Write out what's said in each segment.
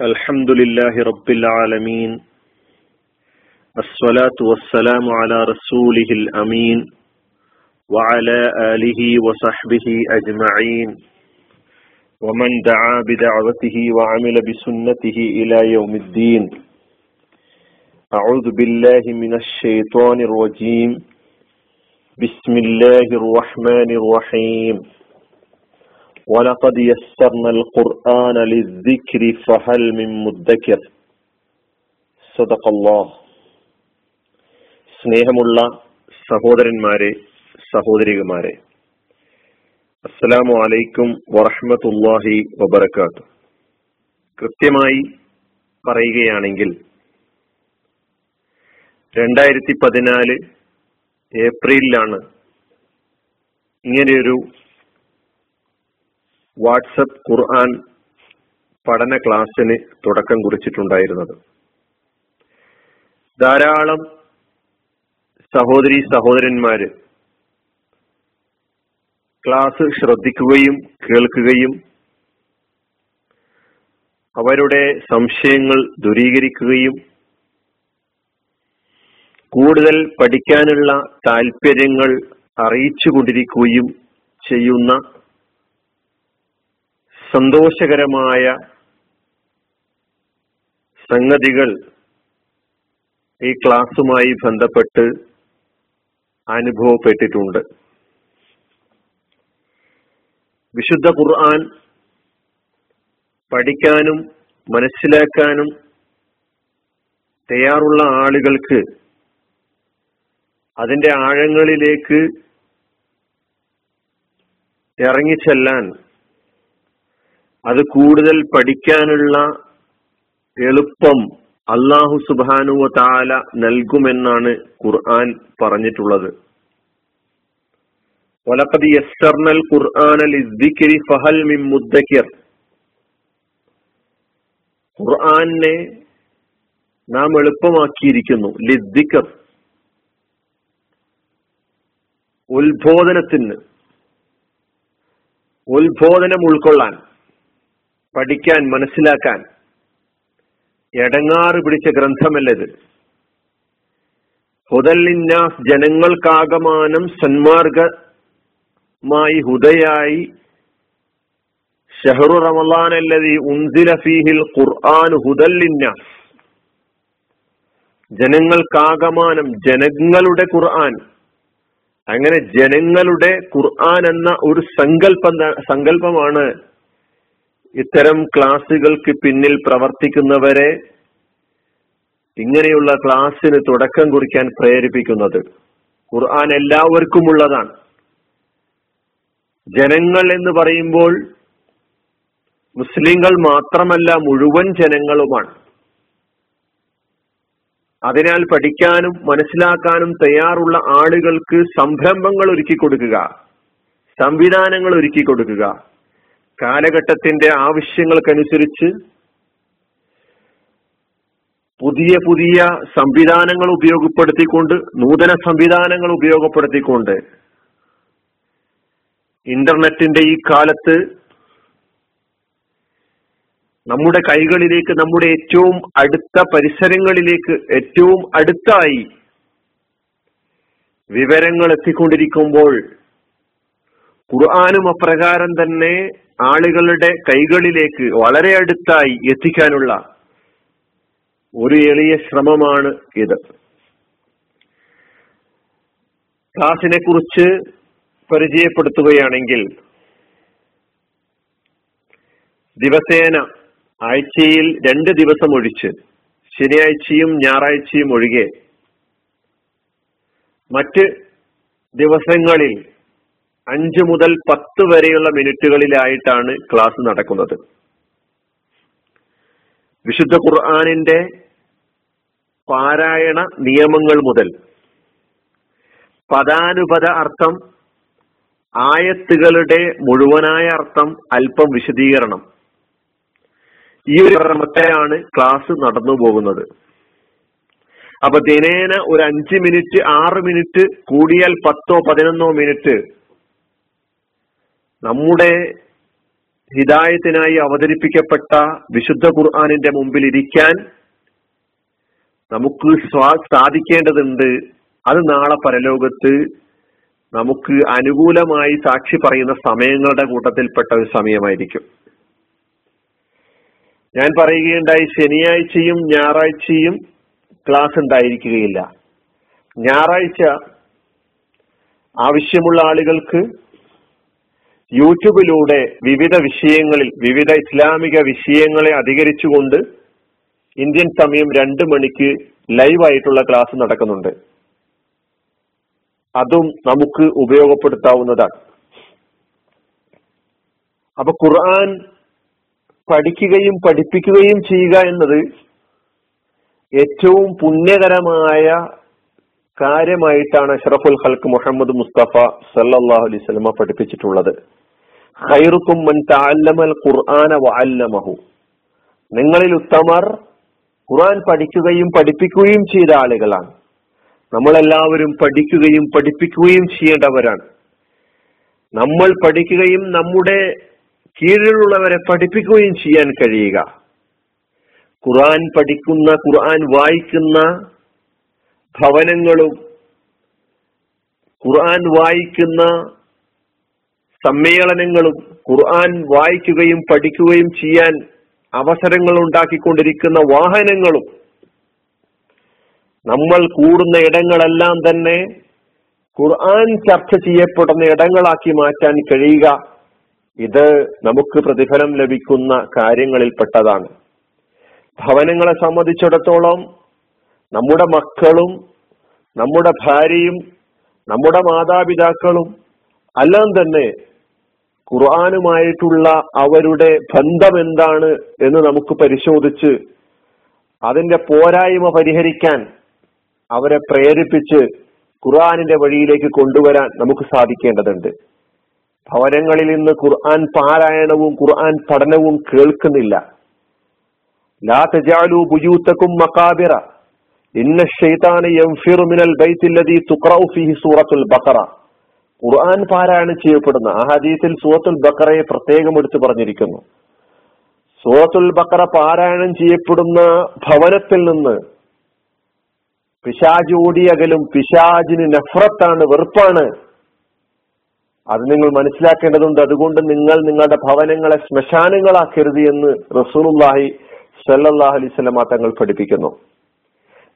الحمد لله رب العالمين الصلاة والسلام على رسوله الأمين وعلى آله وصحبه أجمعين. ومن دعا بدعوته وعمل بسنته إلى يوم الدين. أعوذ بالله من الشيطان الرجيم. بسم الله الرحمن الرحيم. ولقد يسرنا القرآن للذكر فهل من مدكر صدق الله സ്നേഹമുള്ള സഹോദരന്മാരെ സഹോദരികമാരെ അസ്സലാമു അലൈക്കും വറഹ്മത്തുള്ളാഹി വബറകാത്തു കൃത്യമായി പറയുകയാണെങ്കിൽ രണ്ടായിരത്തി പതിനാല് ഏപ്രിലിലാണ് ഇങ്ങനെയൊരു വാട്സപ്പ് ഖുർആൻ പഠന ക്ലാസ്സിന് തുടക്കം കുറിച്ചിട്ടുണ്ടായിരുന്നത്. ധാരാളം സഹോദരി സഹോദരന്മാര് ക്ലാസ് ശ്രദ്ധിക്കുകയും കേൾക്കുകയും അവരുടെ സംശയങ്ങൾ ദൂരീകരിക്കുകയും കൂടുതൽ പഠിക്കാനുള്ള താല്പര്യങ്ങൾ അറിയിച്ചുകൊണ്ടിരിക്കുകയും ചെയ്യുന്ന സന്തോഷകരമായ സംഗതികൾ ഈ ക്ലാസ്സുമായി ബന്ധപ്പെട്ട് അനുഭവപ്പെട്ടിട്ടുണ്ട്. വിശുദ്ധ ഖുർആൻ പഠിക്കാനും മനസ്സിലാക്കാനും തയ്യാറുള്ള ആളുകൾക്ക് അതിന്റെ ആഴങ്ങളിലേക്ക് ഇറങ്ങിച്ചെല്ലാൻ അത് കൂടുതൽ പഠിക്കാനുള്ള എളുപ്പം അള്ളാഹു സുബാനുവ താല നൽകുമെന്നാണ് ഖുർആൻ പറഞ്ഞിട്ടുള്ളത്. വലക്കത് യസ്സർനൽ ഖുർആനൽ ഇദ്ദിക്കിരി ഫഹൽ മിം മുദ്ദക്കിർ. ഖുർആനെ നാം എളുപ്പമാക്കിയിരിക്കുന്നു ലിദ്ദിക്കർ. ഉത്ബോധനത്തിന് ഉത്ബോധനം ഉൾക്കൊള്ളാൻ. പഠിക്കാൻ മനസ്സിലാക്കാൻ. എടങ്ങാറ് പിടിച്ച ഗ്രന്ഥമല്ലത്. ഹുദല്ലിന്നാസ് ജനങ്ങൾക്കാകമാനം സന്മാർഗമായി ഹുദയായി ഷഹറു റമലാൻ അല്ലതി ഉൻസില ഫീഹിൽ ഖുർആൻ ഹുദല്ലിന്നാസ് ജനങ്ങൾക്കാകമാനം ജനങ്ങളുടെ ഖുർആൻ. അങ്ങനെ ജനങ്ങളുടെ ഖുർആൻ എന്ന ഒരു സങ്കല്പ സങ്കല്പമാണ് ഇത്തരം ക്ലാസുകൾക്ക് പിന്നിൽ പ്രവർത്തിക്കുന്നവരെ ഇങ്ങനെയുള്ള ക്ലാസ്സിന് തുടക്കം കുറിക്കാൻ പ്രേരിപ്പിക്കുന്നത് ഖുർആൻ എല്ലാവർക്കും ഉള്ളതാണ് ജനങ്ങൾ എന്ന് പറയുമ്പോൾ മുസ്ലിങ്ങൾ മാത്രമല്ല മുഴുവൻ ജനങ്ങളുമാണ്. അതിനാൽ പഠിക്കാനും മനസ്സിലാക്കാനും തയ്യാറുള്ള ആളുകൾക്ക് സംരംഭങ്ങൾ ഒരുക്കി കൊടുക്കുക സംവിധാനങ്ങൾ ഒരുക്കി കൊടുക്കുക. കാലഘട്ടത്തിന്റെ ആവശ്യങ്ങൾക്കനുസരിച്ച് പുതിയ പുതിയ സംവിധാനങ്ങൾ ഉപയോഗപ്പെടുത്തിക്കൊണ്ട് നൂതന സംവിധാനങ്ങൾ ഉപയോഗപ്പെടുത്തിക്കൊണ്ട് ഇന്റർനെറ്റിന്റെ ഈ കാലത്ത് നമ്മുടെ കൈകളിലേക്ക് നമ്മുടെ ഏറ്റവും അടുത്ത പരിസരങ്ങളിലേക്ക് ഏറ്റവും അടുത്തായി വിവരങ്ങൾ എത്തിക്കൊണ്ടിരിക്കുമ്പോൾ ഖുർആാനും അപ്രകാരം തന്നെ ആളുകളുടെ കൈകളിലേക്ക് വളരെ അടുത്തായി എത്തിക്കാനുള്ള ഒരു എളിയ ശ്രമമാണ് ഇത്. ക്ലാസിനെ കുറിച്ച് പരിചയപ്പെടുത്തുകയാണെങ്കിൽ ദിവസേന ആഴ്ചയിൽ രണ്ട് ദിവസം ഒഴിച്ച് ശനിയാഴ്ചയും ഞായറാഴ്ചയും ഒഴികെ മറ്റ് ദിവസങ്ങളിൽ അഞ്ച് മുതൽ പത്ത് വരെയുള്ള മിനിറ്റുകളിലായിട്ടാണ് ക്ലാസ് നടക്കുന്നത്. വിശുദ്ധ ഖുർആാനിന്റെ പാരായണ നിയമങ്ങൾ മുതൽ പദാനുപത അർത്ഥം ആയത്തുകളുടെ മുഴുവനായ അർത്ഥം അല്പം വിശദീകരണം. ഈ ഒരു ക്രമത്തെയാണ് ക്ലാസ് നടന്നു പോകുന്നത്. അപ്പൊ ദിനേന ഒരു അഞ്ച് മിനിറ്റ് ആറ് മിനിറ്റ് കൂടിയാൽ പത്തോ പതിനൊന്നോ മിനിറ്റ് നമ്മുടെ ഹിതായത്തിനായി അവതരിപ്പിക്കപ്പെട്ട വിശുദ്ധ ഖുർആാനിന്റെ മുമ്പിൽ ഇരിക്കാൻ നമുക്ക് സ്വാ സാധിക്കേണ്ടതുണ്ട്. അത് നാളെ പരലോകത്ത് നമുക്ക് അനുകൂലമായി സാക്ഷി പറയുന്ന സമയങ്ങളുടെ കൂട്ടത്തിൽപ്പെട്ട ഒരു സമയമായിരിക്കും. ഞാൻ പറയുകയുണ്ടായി ശനിയാഴ്ചയും ഞായറാഴ്ചയും ക്ലാസ് ഉണ്ടായിരിക്കുകയില്ല. ഞായറാഴ്ച ആവശ്യമുള്ള ആളുകൾക്ക് യൂട്യൂബിലൂടെ വിവിധ വിഷയങ്ങളിൽ വിവിധ ഇസ്ലാമിക വിഷയങ്ങളെ അധികരിച്ചുകൊണ്ട് ഇന്ത്യൻ സമയം രണ്ട് മണിക്ക് ലൈവായിട്ടുള്ള ക്ലാസ് നടക്കുന്നുണ്ട്. അതും നമുക്ക് ഉപയോഗപ്പെടുത്താവുന്നതാണ്. അപ്പൊ ഖുർആൻ പഠിക്കുകയും പഠിപ്പിക്കുകയും ചെയ്യുക എന്നത് ഏറ്റവും പുണ്യകരമായ കാര്യമായിട്ടാണ് അഷറഫുൽ ഖൽക്ക് മുഹമ്മദ് മുസ്തഫ സല്ലാഹു അലൈഹി പഠിപ്പിച്ചിട്ടുള്ളത്. ഖൈറുക്കും മൻ തഅല്ലമൽ ഖുർആന വഅല്ലമഹു. നിങ്ങളിൽ ഉത്തമർ ഖുർആൻ പഠിക്കുകയും പഠിപ്പിക്കുകയും ചെയ്ത ആളുകളാണ്. നമ്മളെല്ലാവരും പഠിക്കുകയും പഠിപ്പിക്കുകയും ചെയ്യേണ്ടവരാണ്. നമ്മൾ പഠിക്കുകയും നമ്മുടെ കീഴിലുള്ളവരെ പഠിപ്പിക്കുകയും ചെയ്യാൻ കഴിയുക. ഖുർആൻ പഠിക്കുന്ന ഖുർആൻ വായിക്കുന്ന ഭവനങ്ങളും ഖുർആൻ വായിക്കുന്ന സമ്മേളനങ്ങളും ഖുർആൻ വായിക്കുകയും പഠിക്കുകയും ചെയ്യാൻ അവസരങ്ങൾ ഉണ്ടാക്കിക്കൊണ്ടിരിക്കുന്ന വാഹനങ്ങളും നമ്മൾ കൂടുന്ന ഇടങ്ങളെല്ലാം തന്നെ ഖുർആൻ ചർച്ച ചെയ്യപ്പെടുന്ന ഇടങ്ങളാക്കി മാറ്റാൻ കഴിയുക. ഇത് നമുക്ക് പ്രതിഫലം ലഭിക്കുന്ന കാര്യങ്ങളിൽപ്പെട്ടതാണ്. ഭവനങ്ങളെ സംബന്ധിച്ചിടത്തോളം നമ്മുടെ മക്കളും നമ്മുടെ ഭാര്യയും നമ്മുടെ മാതാപിതാക്കളും എല്ലാം തന്നെ ഖുർആാനുമായിട്ടുള്ള അവരുടെ ബന്ധം എന്താണ് എന്ന് നമുക്ക് പരിശോധിച്ച് അതിന്റെ പോരായ്മ പരിഹരിക്കാൻ അവരെ പ്രേരിപ്പിച്ച് ഖുർആാനിന്റെ വഴിയിലേക്ക് കൊണ്ടുവരാൻ നമുക്ക് സാധിക്കേണ്ടതുണ്ട്. ഭവനങ്ങളിൽ നിന്ന് ഖുർആൻ പാരായണവും ഖുർആൻ പഠനവും കേൾക്കുന്നില്ല. ലാ ബുയൂത്തക്കും ഇന്ന ബൈത്തില്ലദീ തുഖറഉ ഫീഹി സൂറത്തുൽ ബഖറ. ഖുർആൻ പാരായണം ചെയ്യപ്പെടുന്ന ആ ഹദീസിൽ സൂറത്തുൽ ബക്കറയെ പ്രത്യേകം എടുത്തു പറഞ്ഞിരിക്കുന്നു. സൂറത്തുൽ ബക്കറ പാരായണം ചെയ്യപ്പെടുന്ന ഭവനത്തിൽ നിന്ന് പിശാജ് ഓടിയകലും പിശാജിന് നഫ്രത്താണ് വെറുപ്പാണ്. അത് നിങ്ങൾ മനസ്സിലാക്കേണ്ടതുണ്ട്. അതുകൊണ്ട് നിങ്ങൾ നിങ്ങളുടെ ഭവനങ്ങളെ ശ്മശാനങ്ങളാക്കരുത് എന്ന് റസൂലുല്ലാഹി സല്ലാഹു അലൈവല്ലമ തങ്ങൾ പഠിപ്പിക്കുന്നു.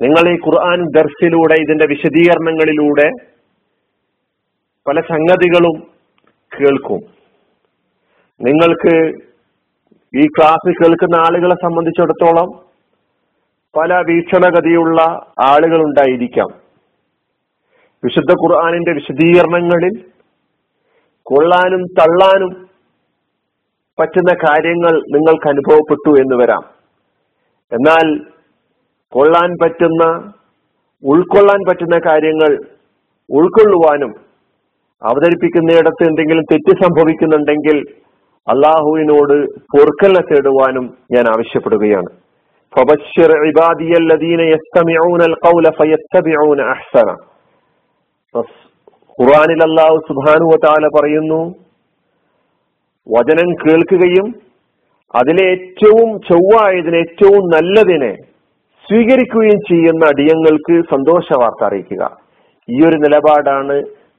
നിങ്ങൾ ഈ ഖുർആൻ ദർസിലൂടെ ഇതിന്റെ വിശദീകരണങ്ങളിലൂടെ പല സംഗതികളും കേൾക്കും. നിങ്ങൾക്ക് ഈ ക്ലാസ് കേൾക്കുന്ന ആളുകളെ സംബന്ധിച്ചിടത്തോളം പല വീക്ഷണഗതിയുള്ള ആളുകൾ ഉണ്ടായിരിക്കാം വിശുദ്ധ ഖുർആാനിന്റെ വിശദീകരണങ്ങളിൽ കൊള്ളാനും തള്ളാനും പറ്റുന്ന കാര്യങ്ങൾ നിങ്ങൾക്ക് അനുഭവപ്പെട്ടു എന്ന് വരാം. എന്നാൽ കൊള്ളാൻ പറ്റുന്ന ഉൾക്കൊള്ളാൻ പറ്റുന്ന കാര്യങ്ങൾ ഉൾക്കൊള്ളുവാനും അവതരിപ്പിക്കുന്നയിടത്ത് എന്തെങ്കിലും തെറ്റ് സംഭവിക്കുന്നുണ്ടെങ്കിൽ അള്ളാഹുവിനോട് പൊറുക്കല്ല തേടുവാനും ഞാൻ ആവശ്യപ്പെടുകയാണ്. ഖുറാനിൽ അള്ളാഹു താല പറയുന്നു വചനം കേൾക്കുകയും അതിലെ ഏറ്റവും ചൊവ്വായതിനെ ഏറ്റവും നല്ലതിനെ സ്വീകരിക്കുകയും ചെയ്യുന്ന അടിയങ്ങൾക്ക് സന്തോഷ വാർത്ത അറിയിക്കുക. ഈ ഒരു നിലപാടാണ്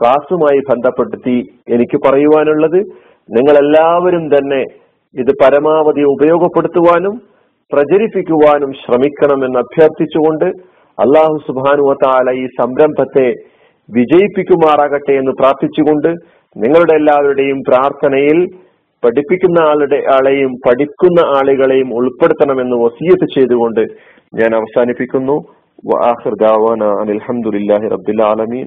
ക്ലാസ്സുമായി ബന്ധപ്പെടുത്തി എനിക്ക് പറയുവാനുള്ളത് നിങ്ങൾ എല്ലാവരും തന്നെ ഇത് പരമാവധി ഉപയോഗപ്പെടുത്തുവാനും പ്രചരിപ്പിക്കുവാനും ശ്രമിക്കണമെന്ന് അഭ്യർത്ഥിച്ചുകൊണ്ട് അള്ളാഹു സുബാനു താല ഈ സംരംഭത്തെ വിജയിപ്പിക്കുമാറാകട്ടെ എന്ന് പ്രാർത്ഥിച്ചുകൊണ്ട് നിങ്ങളുടെ എല്ലാവരുടെയും പ്രാർത്ഥനയിൽ പഠിപ്പിക്കുന്ന ആളുടെ ആളെയും പഠിക്കുന്ന ആളുകളെയും ഉൾപ്പെടുത്തണമെന്ന് വസീയത്ത് ചെയ്തുകൊണ്ട് ഞാൻ അവസാനിപ്പിക്കുന്നു. അലഹമുല്ലാഹി റബ്ബിൽ ആലമീൻ.